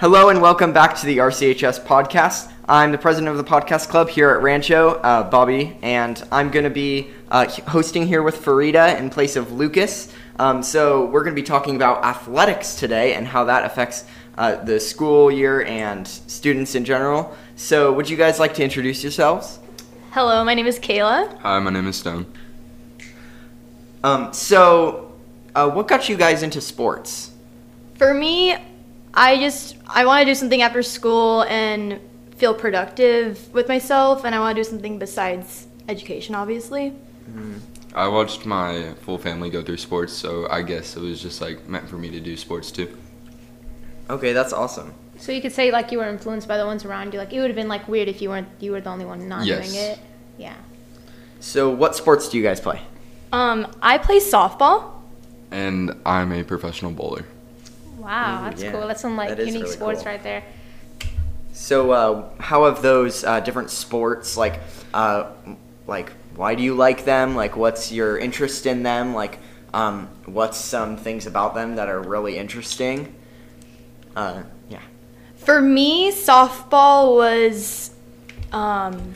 Hello and welcome back to the RCHS podcast. I'm the president of the podcast club here at Rancho, uh, Bobby, and I'm going to be uh, hosting here with Farida in place of Lucas. Um, so we're going to be talking about athletics today and how that affects uh, the school year and students in general. So would you guys like to introduce yourselves? Hello, my name is Kayla. Hi, my name is Stone. Um, so, uh, what got you guys into sports? For me, I just I want to do something after school and feel productive with myself, and I want to do something besides education, obviously. I watched my full family go through sports, so I guess it was just like meant for me to do sports too. Okay, that's awesome. So you could say like you were influenced by the ones around you. Like it would have been like weird if you weren't you were the only one not Yes. doing it. Yeah. So, what sports do you guys play? Um, I play softball. And I'm a professional bowler. Wow, that's yeah. cool. That's some like That is unique really sports cool. right there. So, uh, how have those uh, different sports like, uh, like, why do you like them? Like, what's your interest in them? Like, um, what's some things about them that are really interesting? Uh, yeah. For me, softball was um,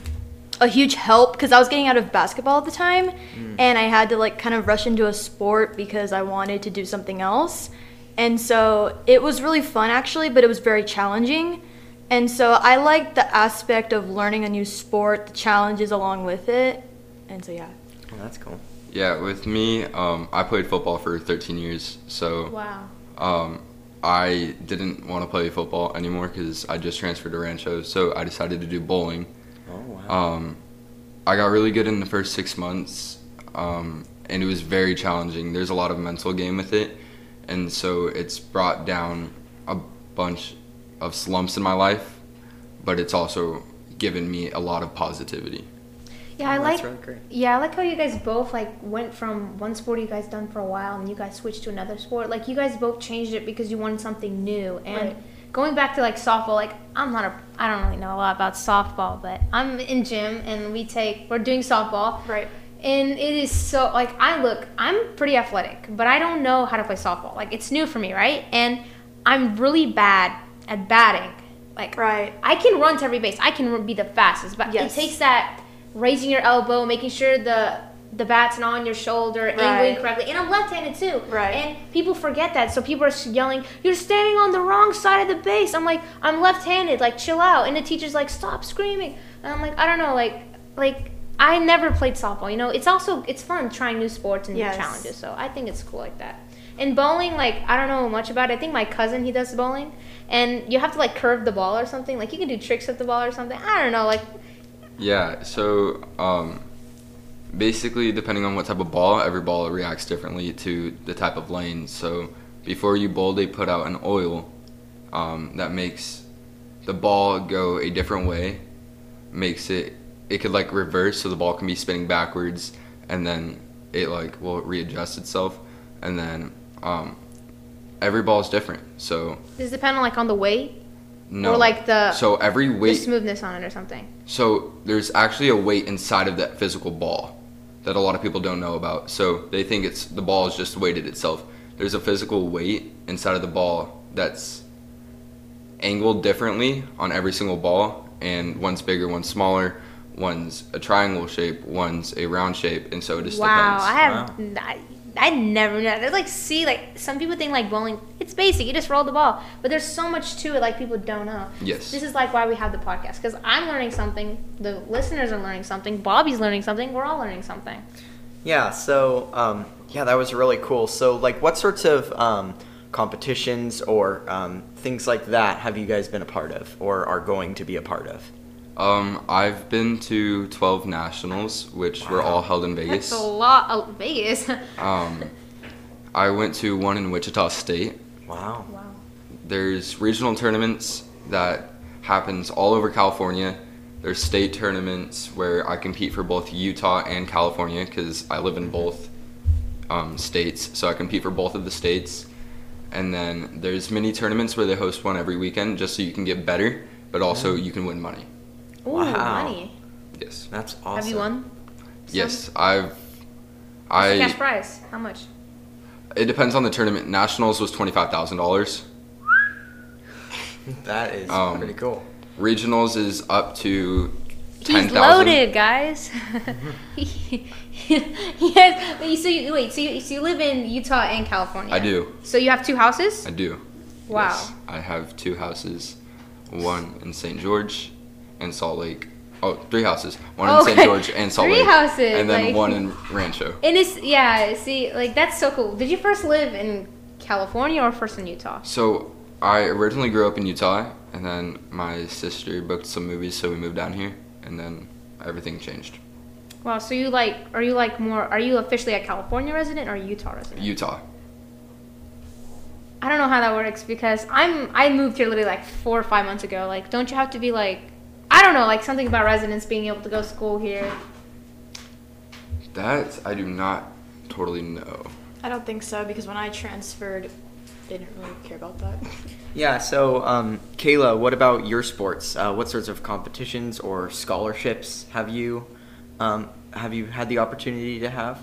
a huge help because I was getting out of basketball at the time, and I had to like kind of rush into a sport because I wanted to do something else. And so it was really fun actually, but it was very challenging. And so I liked the aspect of learning a new sport, the challenges along with it. And so yeah. Well, that's cool. Yeah, with me, um, I played football for 13 years, so Wow. um, I didn't want to play football anymore because I just transferred to Rancho, so I decided to do bowling. Oh wow. Um, I got really good in the first six months, um, and it was very challenging. There's a lot of mental game with it, and so it's brought down a bunch of slumps in my life, but it's also given me a lot of positivity. Yeah, I like. Really great. Yeah, I like how you guys both like went from one sport you guys done for a while and you guys switched to another sport. Like you guys both changed it because you wanted something new. And Right. going back to like softball, like I'm not a I don't really know a lot about softball, but I'm in gym and we take we're doing softball. Right. And it is so like I look, I'm pretty athletic, but I don't know how to play softball. Like it's new for me, right? And I'm really bad at batting. Like Right. I can run to every base. I can be the fastest, but Yes. it takes that raising your elbow, making sure the the bat's not on your shoulder, angling Right. correctly. And I'm left-handed too. Right. And people forget that. So people are yelling, "You're standing on the wrong side of the base." I'm like, "I'm left-handed. Like, chill out." And the teacher's like, "Stop screaming." And I'm like, "I don't know. Like, like I never played softball. You know, it's also it's fun trying new sports and Yes. new challenges. So I think it's cool like that. And bowling, like I don't know much about it. I think my cousin he does bowling, and you have to like curve the ball or something. Like you can do tricks with the ball or something. I don't know. Like Yeah, so um, basically, depending on what type of ball, every ball reacts differently to the type of lane. So before you bowl, they put out an oil um, that makes the ball go a different way, makes it it could like reverse, so the ball can be spinning backwards, and then it like will readjust itself, and then um, every ball is different. So does it depend on like on the weight no, or like the so every the weight smoothness on it or something. so there's actually a weight inside of that physical ball that a lot of people don't know about. So they think it's the ball is just weighted itself. There's a physical weight inside of the ball that's angled differently on every single ball, and one's bigger, one's smaller, one's a triangle shape, one's a round shape, and so it just Wow, depends. I have I, I never knew. There's like see like some people think like bowling it's basic. You just roll the ball, but there's so much to it like people don't know. Yes. This is like why we have the podcast because I'm learning something. The listeners are learning something. Bobby's learning something. We're all learning something. Yeah, so um, yeah, that was really cool. So, like, what sorts of um, competitions or um, things like that have you guys been a part of or are going to be a part of? Um, I've been to 12 nationals, which were all held in Vegas. That's a lot of Vegas. Um, I went to one in Wichita State. Wow. wow. There's regional tournaments that happens all over California. There's state tournaments where I compete for both Utah and California because I live in both um, states, so I compete for both of the states. And then there's mini tournaments where they host one every weekend just so you can get better, but also you can win money. Ooh, Wow. money. Yes. That's awesome. Have you won? Yes, I've. What's the cash prize? How much? It depends on the tournament. Nationals was twenty five thousand dollars. That is Um, pretty cool. Regionals is up to He's 10,000. loaded, guys. yes. Wait, so you, wait, so you, so you live in Utah and California? I do. So you have two houses? I do. Wow. Yes. I have two houses, one in St. George and Salt Lake. Oh, three houses. One in oh, Okay. St. George and Salt Three Lake. houses, And then like- one in Rancho. And it's yeah. See, like that's so cool. Did you first live in California or first in Utah? So I originally grew up in Utah, and then my sister booked some movies, so we moved down here, and then everything changed. Wow. So you like? Are you like more? Are you officially a California resident or a Utah resident? Utah. I don't know how that works because I'm I moved here literally like four or five months ago. Like, don't you have to be like? I don't know, like something about residents being able to go to school here. That I do not totally know. I don't think so because when I transferred, they didn't really care about that. Yeah, so um, Kayla, what about your sports? Uh, what sorts of competitions or scholarships have you um, have you had the opportunity to have?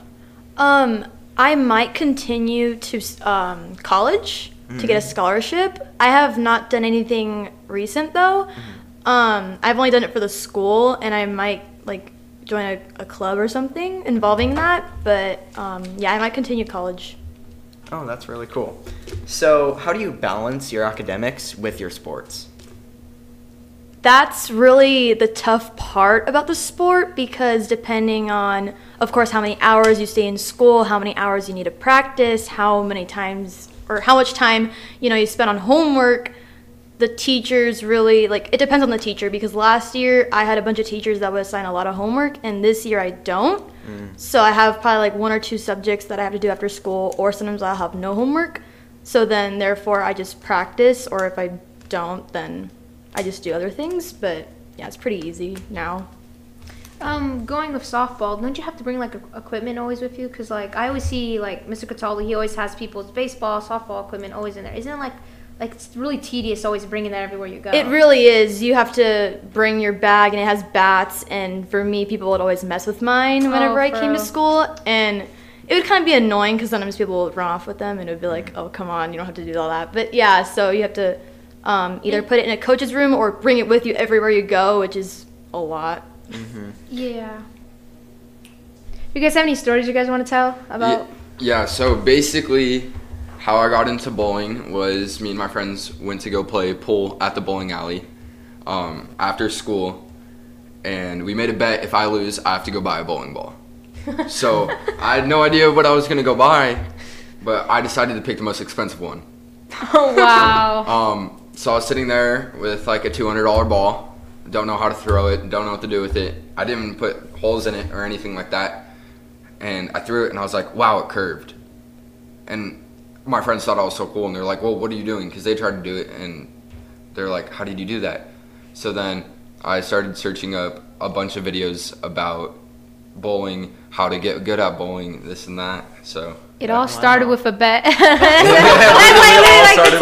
Um, I might continue to um, college to get a scholarship. I have not done anything recent though. Um, I've only done it for the school, and I might like join a, a club or something involving that. But um, yeah, I might continue college. Oh, that's really cool. So, how do you balance your academics with your sports? That's really the tough part about the sport because depending on, of course, how many hours you stay in school, how many hours you need to practice, how many times or how much time you know you spend on homework, the teachers really like it depends on the teacher because last year I had a bunch of teachers that would assign a lot of homework and this year I don't. So I have probably like one or two subjects that I have to do after school or sometimes I'll have no homework. So then therefore I just practice or if I don't then I just do other things, but yeah, it's pretty easy now. Um, going with softball, don't you have to bring like equipment always with you? Cause like I always see like Mr. Cataldi, he always has people's baseball, softball equipment always in there. Isn't it like like it's really tedious always bringing that everywhere you go? It really is. You have to bring your bag, and it has bats. And for me, people would always mess with mine whenever Oh, I came to school, and it would kind of be annoying because sometimes people would run off with them, and it would be like, "Oh, come on, you don't have to do all that." But yeah, so you have to um, either put it in a coach's room or bring it with you everywhere you go, which is a lot. Yeah. You guys have any stories you guys want to tell about? Yeah, Yeah, so basically, how I got into bowling was me and my friends went to go play pool at the bowling alley um, after school, and we made a bet if I lose, I have to go buy a bowling ball. so I had no idea what I was gonna go buy, but I decided to pick the most expensive one. Oh wow. Um, so I was sitting there with like a two hundred dollar ball. Don't know how to throw it. Don't know what to do with it. I didn't even put holes in it or anything like that. And I threw it, and I was like, "Wow, it curved." And my friends thought I was so cool, and they're like, "Well, what are you doing?" Because they tried to do it, and they're like, "How did you do that?" So then I started searching up a bunch of videos about bowling, how to get good at bowling, this and that. So It all started with a bet. It That's all started with like the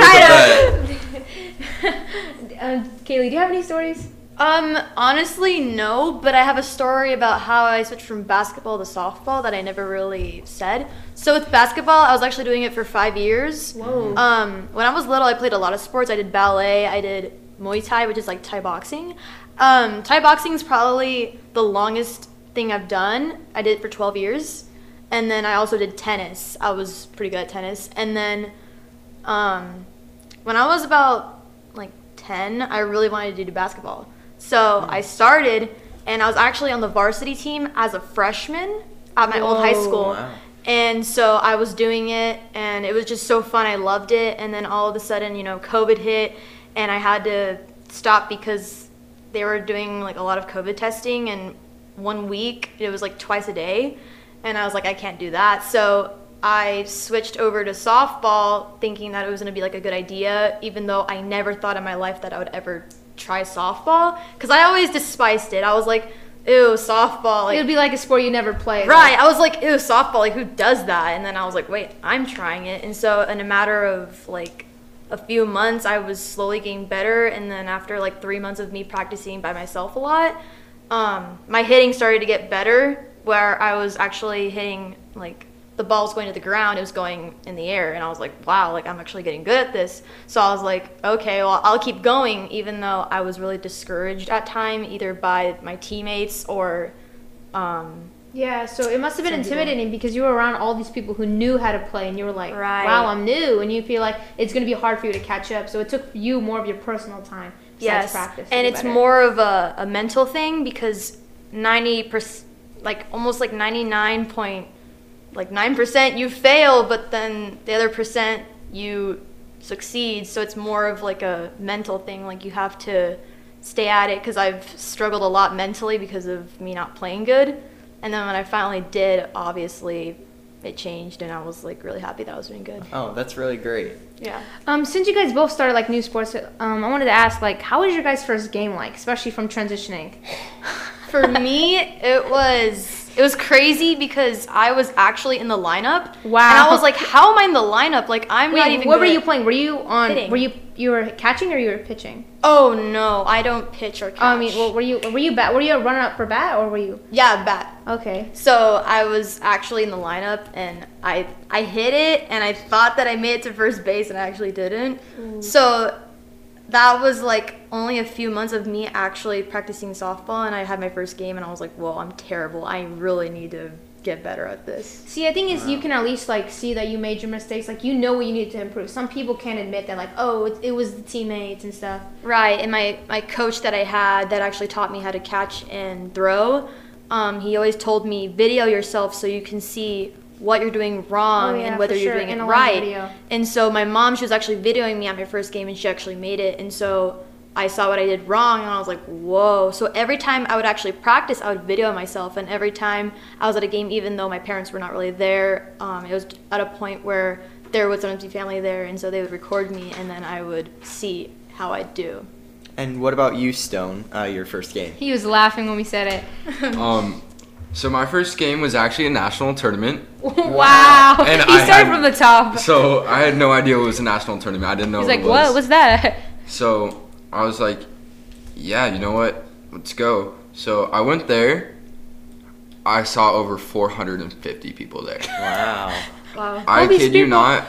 title. um, Kaylee, do you have any stories? Um, honestly, no, but I have a story about how I switched from basketball to softball that I never really said. So with basketball, I was actually doing it for five years. Whoa. Um, when I was little, I played a lot of sports. I did ballet, I did Muay Thai, which is like Thai boxing. Um, Thai boxing is probably the longest thing I've done. I did it for 12 years. And then I also did tennis. I was pretty good at tennis. And then um, when I was about like 10, I really wanted to do basketball. So I started, and I was actually on the varsity team as a freshman at my old high school. Wow. And so I was doing it, and it was just so fun. I loved it. And then all of a sudden, you know, COVID hit, and I had to stop because they were doing like a lot of COVID testing. And one week, it was like twice a day. And I was like, I can't do that. So I switched over to softball thinking that it was going to be like a good idea, even though I never thought in my life that I would ever try softball. Because I always despised it. I was like, ew, softball. Like, it would be like a sport you never played. Right. I was like, ew, softball. Like, who does that? And then I was like, wait, I'm trying it. And so, in a matter of like a few months, I was slowly getting better. And then, after like three months of me practicing by myself a lot, um, my hitting started to get better, where I was actually hitting like the ball was going to the ground, it was going in the air, and I was like, wow, like I'm actually getting good at this. So I was like, okay, well I'll keep going, even though I was really discouraged at time, either by my teammates or. Um, Yeah, so it must have been Some people- intimidating because you were around all these people who knew how to play, and you were like, Right. "Wow, I'm new," and you feel like it's gonna be hard for you to catch up. So it took you more of your personal time yes, practice. and it's better. more of a, a mental thing because ninety percent, like almost like ninety nine point, like nine percent you fail, but then the other percent you succeed. So it's more of like a mental thing. Like you have to stay at it because I've struggled a lot mentally because of me not playing good. And then when I finally did, obviously it changed, and I was like really happy that I was doing good. Oh, that's really great. Yeah. Um, since you guys both started like new sports, um, I wanted to ask like, how was your guys' first game like, especially from transitioning? For me, it was it was crazy because I was actually in the lineup. Wow. And I was like, how am I in the lineup? Like I'm not even. what were you playing? Were you on? Hitting. Were you you were catching or you were pitching? Oh no, I don't pitch or catch. Oh, I mean, well, were you were you bat? Were you a runner up for bat or were you? yeah, bat. Okay. So I was actually in the lineup and I I hit it and I thought that I made it to first base and I actually didn't. So that was like only a few months of me actually practicing softball and I had my first game and I was like, "Whoa, I'm terrible. I really need to get better at this." See, I think is you can at least like see that you made your mistakes. Like you know what you need to improve. Some people can't admit that. Like, oh, it, it was the teammates and stuff. Right, and my, my coach that I had that actually taught me how to catch and throw, um, he always told me video yourself so you can see what you're doing wrong Oh, yeah, and whether you're sure, doing it right. video. And so my mom, she was actually videoing me at my first game and she actually made it. And so I saw what I did wrong and I was like, whoa. So every time I would actually practice, I would video myself. And every time I was at a game, even though my parents were not really there, um, it was at a point where there would sometimes be family there. And so they would record me and then I would see how I do. And what about you, Stone? Uh, your first game? He was laughing when we said it. Um, so my first game was actually a national tournament. wow. And he I started had- from the top. So I had no idea it was a national tournament. I didn't know He's what like, it was. what? What's that? So I was like, yeah, you know what? Let's go. So I went there. I saw over 450 people there. Wow. Wow. I All these kid you people- not.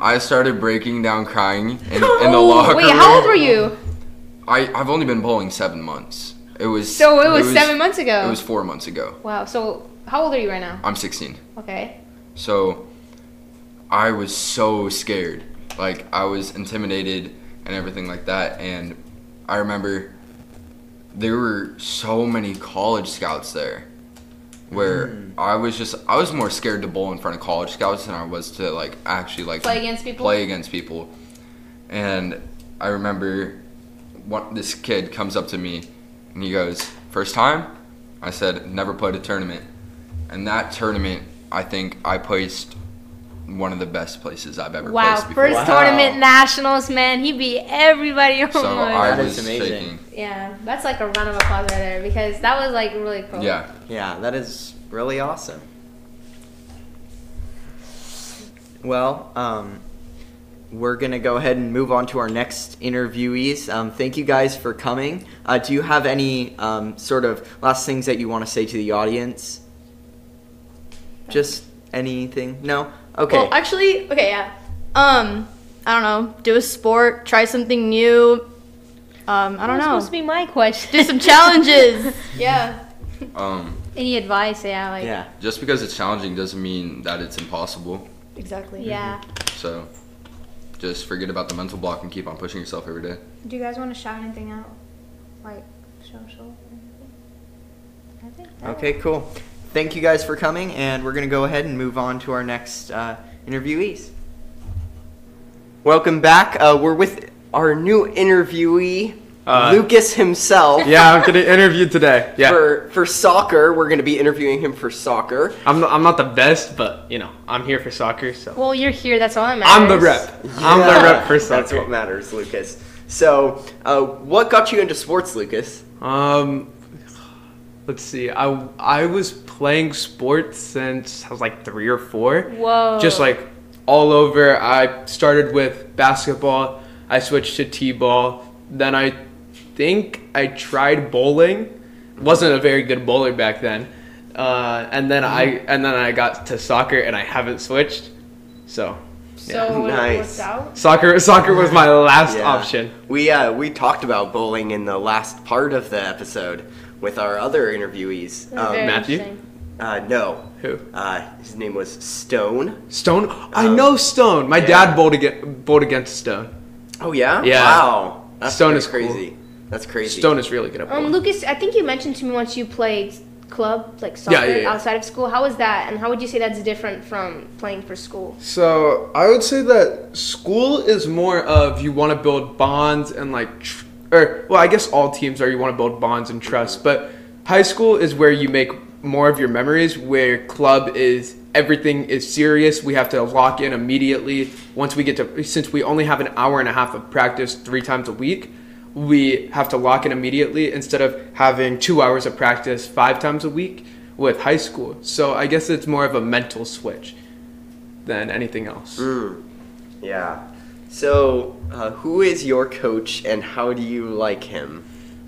I started breaking down crying in, in the locker Wait, room. Wait, how old were you? I, I've only been bowling seven months. It was So it was, seven months ago. It was four months ago. wow. So how old are you right now? I'm 16. Okay. So I was so scared. Like I was intimidated and everything like that. And I remember there were so many college scouts there where hmm. I was just I was more scared to bowl in front of college scouts than I was to like actually like Play against people? Play against people. And I remember what this kid comes up to me and he goes, First time? I said, Never played a tournament. And that tournament, I think I placed one of the best places I've ever Wow. placed before. First Wow. tournament nationals, man. He beat everybody. Oh so my I That was is amazing. shaking. Yeah, that's like a round of applause right there because that was like really cool. Yeah. Yeah, that is really awesome. Well, um, we're gonna go ahead and move on to our next interviewees. Um, thank you guys for coming. Uh, do you have any um, sort of last things that you want to say to the audience? Just anything? No. Okay. Well, actually, okay, yeah. Um, I don't know. Do a sport. Try something new. Um, I don't That was know. supposed to be my question. Do some challenges. yeah. Um, Any advice? Yeah, like yeah. just because it's challenging doesn't mean that it's impossible. Exactly. yeah. So just forget about the mental block and keep on pushing yourself every day. Do you guys want to shout anything out? Like social? I think. Okay. Cool. Thank you guys for coming, and we're gonna go ahead and move on to our next uh, interviewees. Welcome back. Uh, we're with our new interviewee, Uh, Lucas himself. Yeah, I'm getting interviewed today. Yeah. For for soccer, we're gonna be interviewing him for soccer. I'm not, I'm not the best, but you know, I'm here for soccer, so Well, you're here. That's all that matters. I'm the rep. I'm the rep for soccer. That's what matters, Lucas. So, uh, what got you into sports, Lucas? Um, let's see. I I was playing sports since I was like three or four. Whoa. Just like all over. I started with basketball. I switched to t-ball. Then I think I tried bowling. Wasn't a very good bowler back then. uh, and then I and then I got to soccer, and I haven't switched. So So it Nice. worked out. soccer soccer was my last Yeah. option. We uh, we talked about bowling in the last part of the episode with our other interviewees. Um, Very Matthew? interesting. uh, no, Who? uh, his name was Stone. Stone. I Um, know Stone. My yeah. dad bowled against bowled against Stone. Oh yeah. Yeah. Wow. That's Stone pretty is cool. crazy. That's crazy. Stone is really good at Um. Lucas, I think you mentioned to me once you played club, like soccer, Yeah, yeah, yeah. outside of school. How was that, and how would you say that's different from playing for school? So I would say that school is more of you want to build bonds and like, tr- or well, I guess all teams are you want to build bonds and trust. But high school is where you make more of your memories. Where club is everything is serious. We have to lock in immediately once we get to since we only have an hour and a half of practice three times a week. We have to lock in immediately instead of having two hours of practice five times a week with high school. So I guess it's more of a mental switch than anything else. Mm. Yeah. So, uh, who is your coach and how do you like him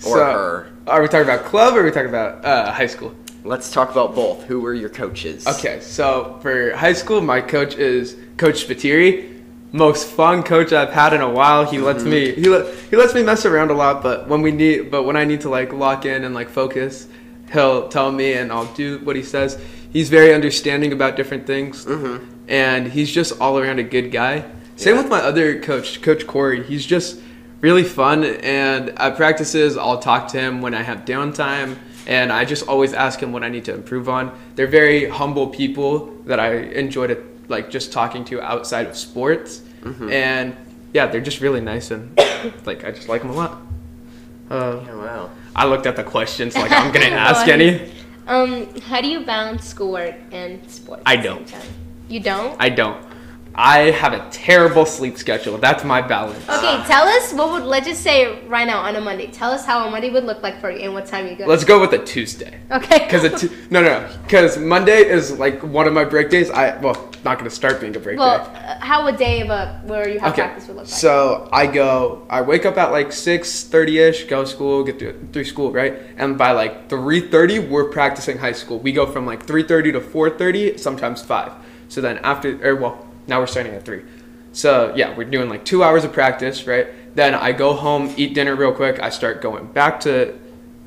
or So- her? Are we talking about club or are we talking about uh, high school? Let's talk about both. Who were your coaches? Okay, so for high school, my coach is Coach Spiteri. Most fun coach I've had in a while. He lets me mm-hmm. he let, he lets me mess around a lot, but when we need but when I need to like lock in and like focus, he'll tell me and I'll do what he says. He's very understanding about different things, mm-hmm. and he's just all around a good guy. Same with my other coach, Coach Corey. He's just really fun, and at practices, I'll talk to him when I have downtime, and I just always ask him what I need to improve on. They're very humble people that I enjoy to like just talking to outside of sports, and yeah, they're just really nice and like I just like them a lot. Uh, Oh, wow. I looked at the questions like I'm gonna ask ahead. any. Um, how do you balance schoolwork and sports? I don't. You don't? I don't. I have a terrible sleep schedule. That's my balance. Okay, tell us what would let's just say right now on a Monday. Tell us how a Monday would look like for you and what time you go. Let's go with a Tuesday. okay. Because it no no because Monday is like one of my break days. I well not gonna start being a break well, day. uh, how a day of a where you have Okay, practice would look like. so I go. I wake up at like six thirty ish. Go to school, get through, through school, right? And by like three thirty, we're practicing high school. We go from like three thirty to four thirty, sometimes five. So then after, or well, now we're starting at three. So yeah, we're doing like two hours of practice, right? Then I go home, eat dinner real quick. I start going back to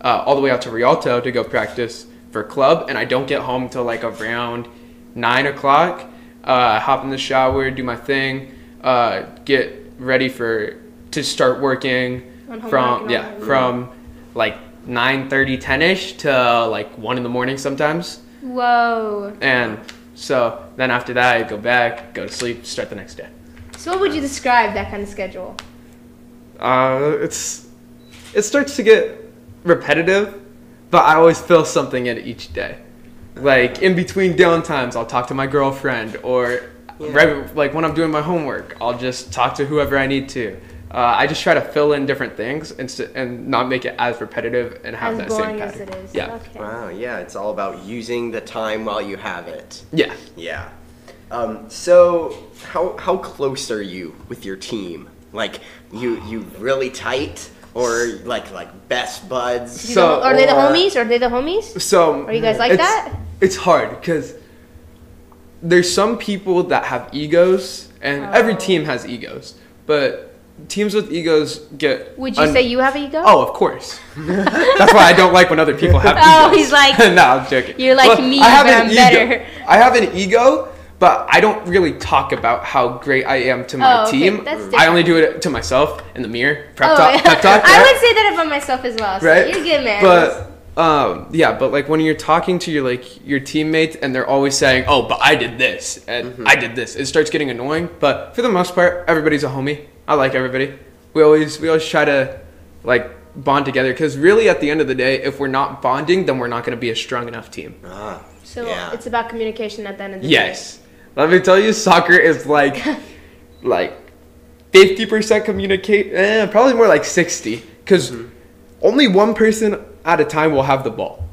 uh, all the way out to Rialto to go practice for club, and I don't get home till like around nine o'clock. Uh, hop in the shower, do my thing, uh, get ready for to start working from yeah from like 9 30 10 ish to like one in the morning sometimes, Whoa. and so then after that I go back, go to sleep, start the next day. So what would you describe that kind of schedule? Uh, it's it starts to get repetitive, but I always fill something in each day. Like in between downtimes, I'll talk to my girlfriend, or Yeah. right, like when I'm doing my homework, I'll just talk to whoever I need to. Uh, I just try to fill in different things and, st- and not make it as repetitive and have As that boring same as pattern. it is. Yeah, Okay. Wow, yeah, it's all about using the time while you have it. yeah. Yeah. Um, so, how how close are you with your team? Like, you you really tight, or like like best buds? So- know- are they the homies? Are they the homies? So Are you guys like it's, that? It's hard because there's some people that have egos, and every Oh. team has egos, but teams with egos get. Would you un- say you have an ego? Oh, of course. That's why I don't like when other people have egos. Oh, he's like, no, I'm joking. "You're like me, I have but an I'm ego. better." I have an ego, but I don't really talk about how great I am to my Oh, okay, team. that's I only do it to myself in the mirror. Prep Oh, talk. yeah. Pep talk. I would say that about myself as well. So right? You're good, man. But um, yeah, but like when you're talking to your like your teammates and they're always saying, "Oh, but I did this and I did this," it starts getting annoying. But for the most part, everybody's a homie. I like everybody. We always we always try to like bond together because really at the end of the day, if we're not bonding, then we're not going to be a strong enough team. Ah, so yeah. it's about communication at the end of the Yes, let me tell you, soccer is like like fifty percent communicate. Eh, probably more like sixty because only one person at a time will have the ball.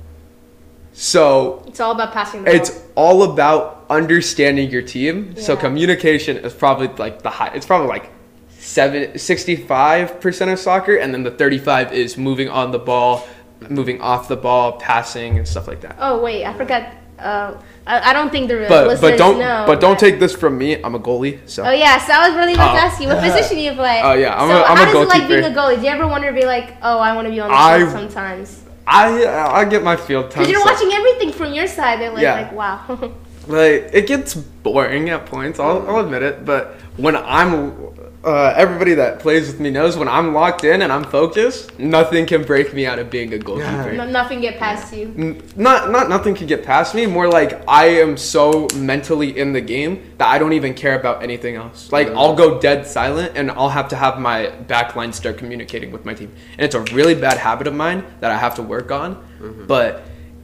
So. It's all about passing the ball. it's all about understanding your team. So communication is probably like the high. It's probably like seven, 65 percent of soccer, and then the thirty five is moving on the ball, moving off the ball, passing, and stuff like that. Oh wait, I forgot. Uh, I, I don't think the But listeners but don't know. but don't take this from me. I'm a goalie, so Oh yeah, so I was really about to Oh. ask you what position do you play. Oh, yeah, I'm so a- I'm how a does it like being a goalie? Do you ever wonder to be like, oh, I want to be on the field sometimes? I I get my field time. Because you're so- watching everything from your side. They're like, Yeah. like wow. Like it gets boring at points. I'll, I'll admit it. But when I'm, uh, everybody that plays with me knows when I'm locked in and I'm focused, nothing can break me out of being a goalkeeper. No- Nothing get past you. N- Not not nothing can get past me. More like I am so mentally in the game that I don't even care about anything else. Like I'll go dead silent and I'll have to have my backline start communicating with my team. And it's a really bad habit of mine that I have to work on. But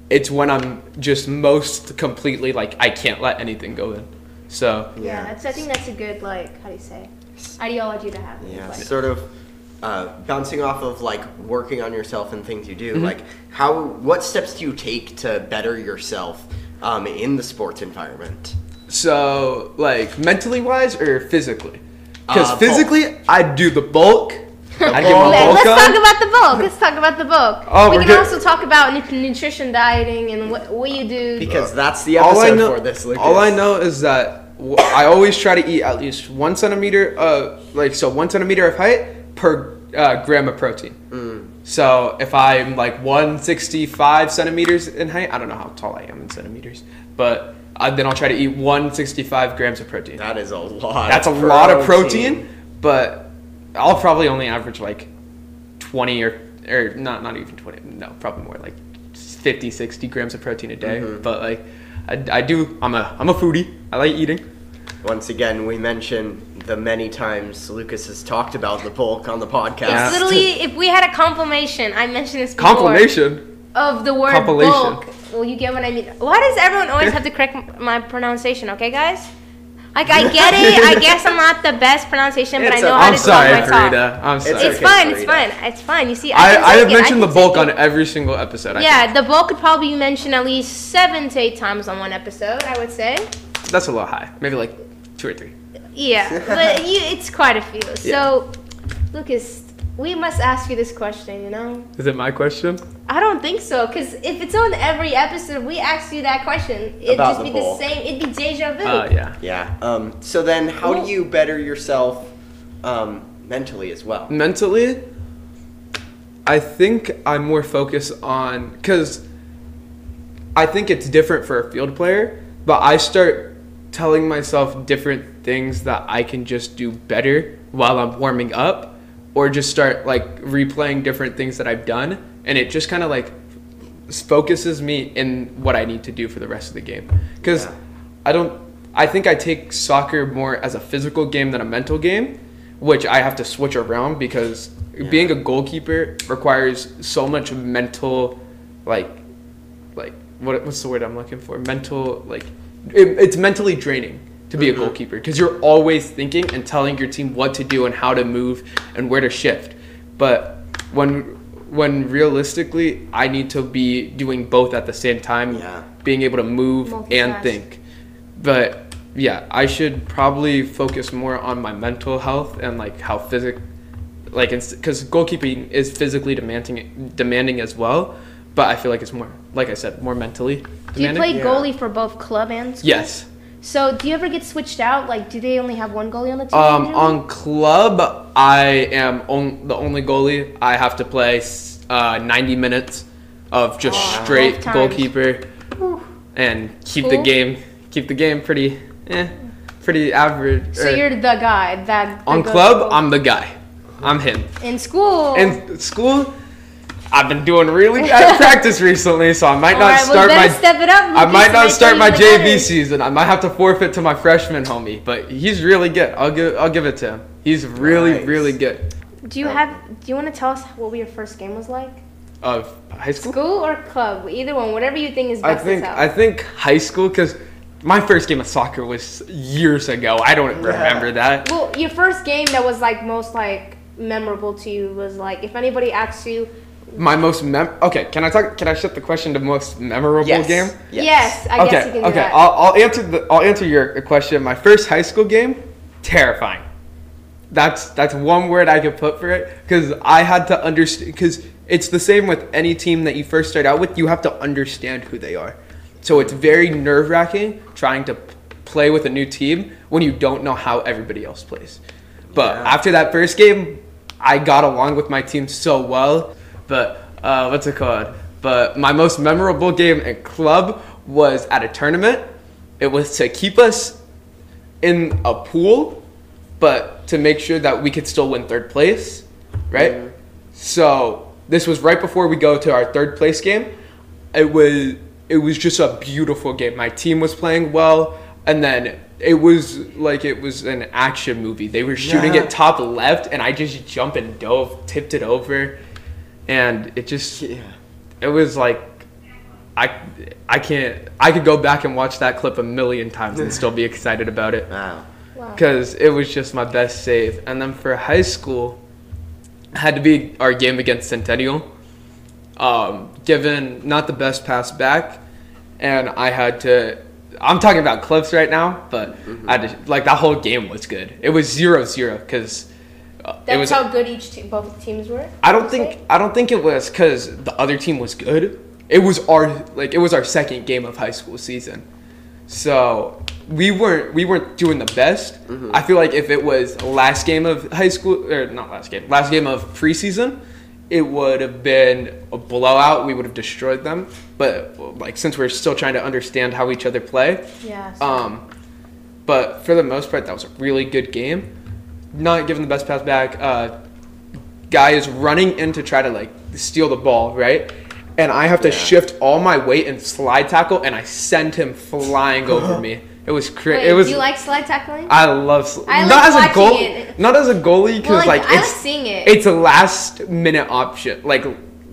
it's when I'm just most completely like I can't let anything go in. So Yeah, that's. I think that's a good like. How do you say? Ideology to have. Yeah, Like, sort of uh, bouncing off of like working on yourself and things you do. Mm-hmm. Like, how what steps do you take to better yourself um, in the sports environment? So, like mentally wise or physically? Because Uh, both. physically, I do the bulk. I get bulk. Let's on. talk about the bulk. Let's talk about the bulk. Oh, we can good. also talk about nutrition, dieting, and what, what you do. Because that's the all I episode know, for this. Lucas. all I know is that w- I always try to eat at least one centimeter, of like so one centimeter of height per uh, gram of protein. Mm. So if I'm like 165 centimeters in height, I don't know how tall I am in centimeters, but uh, then I'll try to eat 165 grams of protein. That is a lot. That's a of lot of protein, but I'll probably only average like 20 or or not not even 20. No, probably more like 50, 60 grams of protein a day. Mm-hmm. But like I, I do I'm a I'm a foodie. I like eating. Once again, we mention the many times Lucas has talked about the bulk on the podcast. Yeah. Literally, if we had a compilation, I mentioned this before. Compilation. of the word bulk. Well, you get what I mean. Why does everyone always have to correct my pronunciation? Okay, guys. Like I get it. I guess I'm not the best pronunciation, but It's I know a- how I'm to sorry, talk my. Farida. I'm sorry. It's okay, fine. It's fine. It's fine. You see, I, I, I have it, mentioned the bulk on every single episode. I Yeah, the bulk could probably be mentioned at least seven to eight times on one episode. I would say. That's a little high. Maybe like two or three. Yeah, but you, it's quite a few. Yeah. So, Lucas, we must ask you this question. You know. Is it my question? I don't think so, because if it's on every episode, we ask you that question, it'd About just the be bowl. the same. It'd be deja vu. Oh yeah. Yeah. Um, so then, how Well- do you better yourself um, mentally as well? mentally i think i'm more focused on because i think it's different for a field player but i start telling myself different things that i can just do better while i'm warming up or just start like replaying different things that i've done and it just kind of like focuses me in what i need to do for the rest of the game because Yeah. i don't i think i take soccer more as a physical game than a mental game which I have to switch around because being a goalkeeper requires so much mental, like, like what what's the word I'm looking for? Mental, like, it, it's mentally draining to be a goalkeeper because you're always thinking and telling your team what to do and how to move and where to shift. But when when realistically, I need to be doing both at the same time, Yeah. being able to move and think. But yeah, I should probably focus more on my mental health and like how physic, like because goalkeeping is physically demanding demanding as well. But I feel like it's more, like I said, more mentally do you demanding. play Yeah. goalie for both club and school? Yes. So do you ever get switched out? Like, do they only have one goalie on the team? Um, on club, I am on, the only goalie. I have to play uh, 90 minutes of just Wow. straight goalkeeper and keep the game keep the game pretty eh, pretty average. So or- you're the guy that that on club, I'm the guy. I'm him. in school. In school, I've been doing really good practice recently, so I might All not right, well, start better my step it up. I might not start my JV better. season. I might have to forfeit to my freshman homie, but he's really good. I'll give I'll give it to him. He's really Nice. really good. Do you have? Do you want to tell us what your first game was like? Of high school, School or club? Either one. Whatever you think is I think. I think high school because my first game of soccer was years ago. I don't remember that. Well, your first game that was like most like memorable to you was like if anybody asks you, My most mem. Okay, can I talk? Can I shift the question to most memorable Yes. game? yes, I okay, guess you can do okay. that. I'll, I'll answer the I'll answer your question. My first high school game, terrifying. That's that's one word I could put for it because I had to understand because it's the same with any team that you first start out with. You have to understand who they are, so it's very nerve wracking trying to p- play with a new team when you don't know how everybody else plays. But Yeah. after that first game, I got along with my team so well. But uh, what's it called? But my most memorable game at club was at a tournament. It was to keep us in a pool, but to make sure that we could still win third place, right? So this was right before we go to our third place game. It was it was just a beautiful game. My team was playing well, and then it was like it was an action movie. They were shooting Yeah. it top left, and I just jumped and dove, tipped it over, and it just Yeah. it was like I I can't I could go back and watch that clip a million times and still be excited about it Wow. because it was just my best save. And then for high school, it had to be our game against Centennial. Um, given not the best pass back, and I had to. I'm talking about clips right now, but I had to, like that whole game was good. It was zero zero because it That's was. how good each team, both teams were. I don't think I don't think it was because the other team was good. It was our like it was our second game of high school season, so we weren't we weren't doing the best. I feel like if it was last game of high school or not last game, last game of preseason, it would have been a blowout. We would have destroyed them. But like since we're still trying to understand how each other play, Yeah. um, but for the most part, that was a really good game. Not giving the best pass back. Uh, guy is running in to try to like steal the ball, right? And I have to Yeah. shift all my weight and slide tackle, and I send him flying over me. It was crazy. It was. do you like slide tackling? I love sl- I not like as a watching goal, it. not as a goalie because Well, like, like, I like it's seeing it. It's a last minute option, like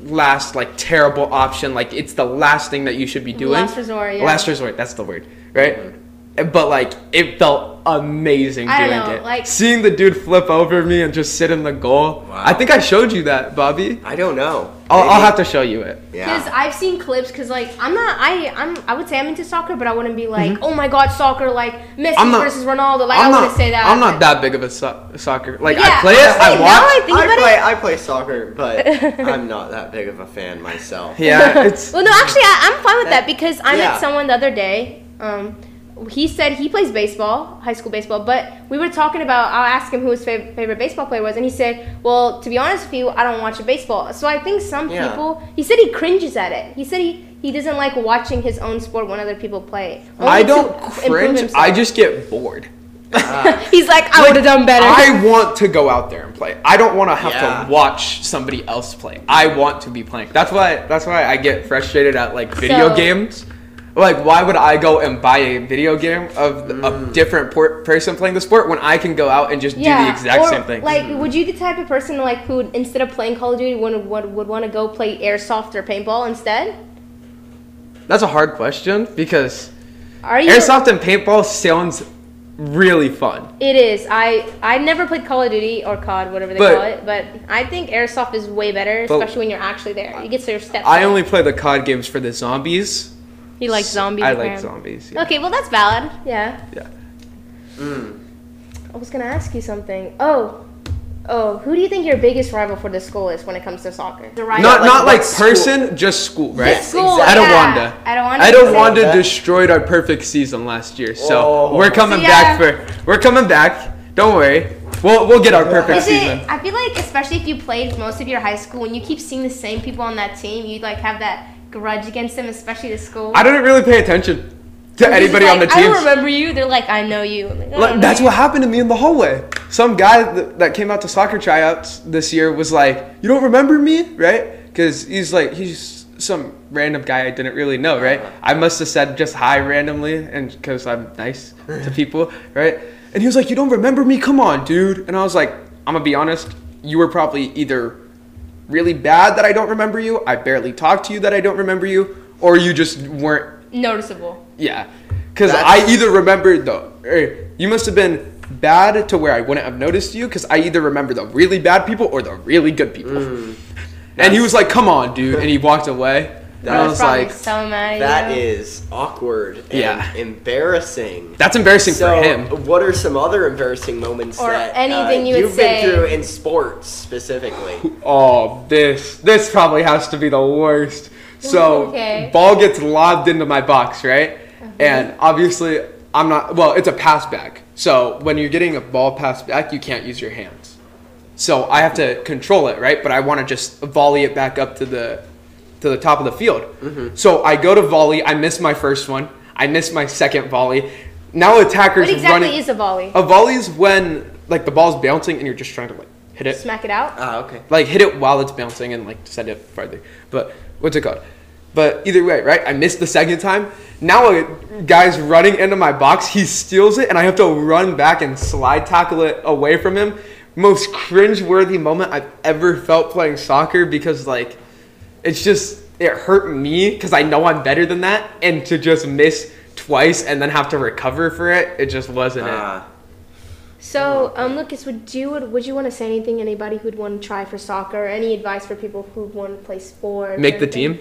last like terrible option. Like it's the last thing that you should be doing. Last resort, yeah. Last resort. That's the word, right? But like it felt amazing I doing know, it. like- Seeing the dude flip over me and just sit in the goal. Wow. I think I showed you that, Bobby. I don't know. I'll, I'll have to show you it. Yeah. Because I've seen clips. Because like I'm not. I I'm. I would say I'm into soccer, but I wouldn't be like, oh my god, soccer like Messi Mm-hmm. I'm not- versus Ronaldo. Like I I'm wouldn't not. say that. I'm not that big of a so- soccer. Like Yeah, I play it. honestly, I now watch. I think I about play it. I play soccer, but I'm not that big of a fan myself. yeah, it's. Well, no, actually, I, I'm fine with that because I Yeah. met someone the other day. Um, he said he plays baseball, high school baseball, but we were talking about. I asked him who his fav- favorite baseball player was, and he said, "Well, to be honest with you, I don't watch a baseball." So I think some Yeah. people. He said he cringes at it. He said he he doesn't like watching his own sport when other people play. Only I don't cringe. himself. I just get bored. Ah. He's like, I would have done better. I want to go out there and play. I don't want to have Yeah. to watch somebody else play. I want to be playing. That's why. That's why I get frustrated at like video So- games. Like, why would I go and buy a video game of a mm. different por- person playing the sport when I can go out and just do the exact or, same thing? Like, would you the type of person like who instead of playing Call of Duty would would, would want to go play airsoft or paintball instead? That's a hard question because Are you? airsoft and paintball sounds really fun. It is. I I never played Call of Duty or COD, whatever they But- call it, but I think airsoft is way better, especially when you're actually there. You get your steps. I in. only play the COD games for the zombies. He likes zombies. I like apparently. zombies. yeah. Okay, well that's valid. Yeah. Yeah. Mm. I was gonna ask you something. Oh. Oh, who do you think your biggest rival for the school is when it comes to soccer? The rival. Not like not like what school? person, just school, right? Yes, School, exactly. yeah. Etiwanda. Etiwanda. Etiwanda That- destroyed our perfect season last year, so Oh. we're coming So, back for we're coming back. Don't worry, we'll we'll get our perfect Is season. it? I feel like, especially if you played most of your high school, and you keep seeing the same people on that team, you like have that grudge against them, especially the school. I didn't really pay attention to You're just anybody on the like, I team. don't remember you. They're like, I know you. I'm like, I Like, oh, that's know what happened to me in the hallway. Some guy that, that came out to soccer tryouts this year was like, "You don't remember me, right?" Because he's like, he's some random guy I didn't really know, right? I must have said just hi randomly, and because I'm nice to people, right? And he was like, "You don't remember me? Come on, dude." And I was like, "I'm gonna be honest. You were probably either really bad that I don't remember you, I barely talked to you that I don't remember you, or you just weren't. Noticeable. yeah, because I either remember the or you must have been bad to where I wouldn't have noticed you because I either remember the really bad people or the really good people. Mm. and he was like, "Come on, dude," and he walked away. And I was probably like, so mad. That you. is awkward and Yeah. embarrassing. that's embarrassing So, for him. what are some other embarrassing moments Or that anything uh, you would you've been through in sports specifically? Oh, this this probably has to be the worst. So Okay. ball gets lobbed into my box, right? And obviously I'm not well, it's a pass back. So when you're getting a ball passed back, you can't use your hands. So I have to control it, right? But I want to just volley it back up to the to the top of the field. So I go to volley, I miss my first one, I miss my second volley. Now attackers What exactly running is a volley? a volley is when like the ball's bouncing and you're just trying to like hit it Smack it out. Ah, okay. like hit it while it's bouncing and like send it farther. But what's it called? But either way, right? I missed the second time. Now a guy's running into my box. He steals it, and I have to run back and slide tackle it away from him. Most cringe-worthy moment I've ever felt playing soccer because like it's just it hurt me because I know I'm better than that, and to just miss twice and then have to recover for it, it just wasn't it. Ah, So, um, Lucas, would you would, would you want to say anything? Anybody who'd want to try for soccer? Any advice for people who want to play sports? Make the team.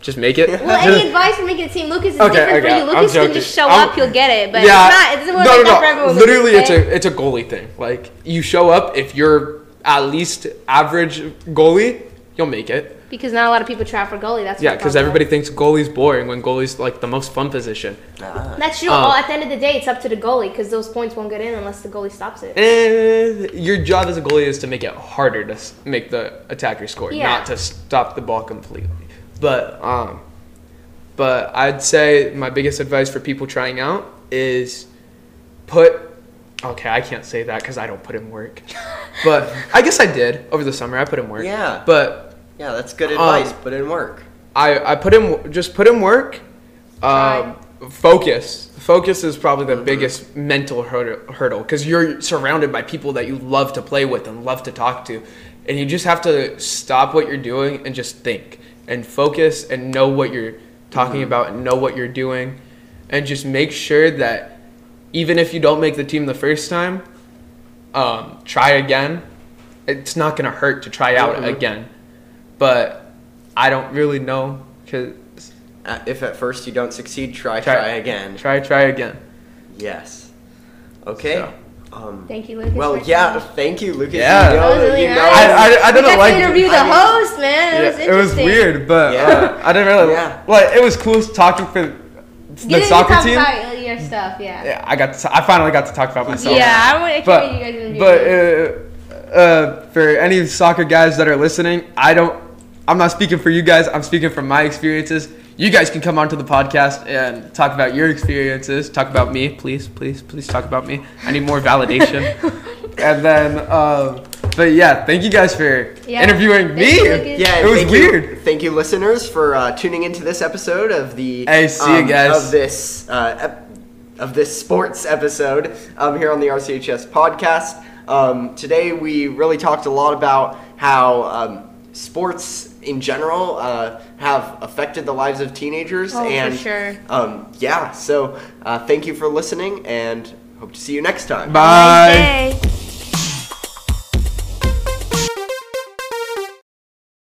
Just make it. Well, any advice for making a team? Lucas is Okay, different okay, for you. I'm Lucas can joking. just show I'm- up, you'll get it. But yeah, it's not. It doesn't no, like no, no. for everyone. Literally, Lucas, it's a it's a goalie thing. Like you show up if you're at least average goalie, you'll make it. Because not a lot of people try for goalie. That's Yeah, because everybody about. thinks goalie's boring when goalie's like the most fun position. ah. That's true. Um, well, at the end of the day, it's up to the goalie because those points won't get in unless the goalie stops it. And your job as a goalie is to make it harder to make the attacker score, Yeah. not to stop the ball completely. But um, but I'd say my biggest advice for people trying out is put. Okay, I can't say that because I don't put in work. But I guess I did over the summer. I put in work. Yeah. But Yeah, that's good Um, advice. Put in work. I I put in just put in work. Um, focus. Focus is probably the biggest mental hurdle hurdle because you're surrounded by people that you love to play with and love to talk to, and you just have to stop what you're doing and just think and focus and know what you're talking about and know what you're doing, and just make sure that even if you don't make the team the first time, um, try again. It's not gonna hurt to try out Mhm. again, but I don't really know because Uh, if at first you don't succeed, try, Try- try, again. try try again. Yes. Okay. So. Um, Thank you, Lucas. well, yeah. coming. Thank you, Lucas. Yeah. You know, That was really you know, nice. I- I- I didn't got like- interview the I mean- host, man. It was Yeah, it was weird, but Yeah. uh, I didn't really Yeah. like. It was cool talking for You the didn't soccer talk team. about your stuff, yeah. Yeah, I got. To, I finally got to talk about myself. Yeah, I, want, I can't but you guys but uh, uh, for any soccer guys that are listening, I don't. I'm not speaking for you guys. I'm speaking from my experiences. You guys can come onto the podcast and talk about your experiences. Talk about me, please, please, please talk about me. I need more validation. and then, um, but yeah, thank you guys for Yeah. interviewing Thank me. you, Yeah, It was thank weird. You, thank you, listeners, for uh, tuning into this episode of the Hey, see you um, guys. of this uh, ep- of this sports episode um, here on the RCHS podcast. Um, today, we really talked a lot about how um, sports in general uh, have affected the lives of teenagers, Oh, for and sure. um, yeah. So, uh, thank you for listening, and hope to see you next time. Bye. Nice day.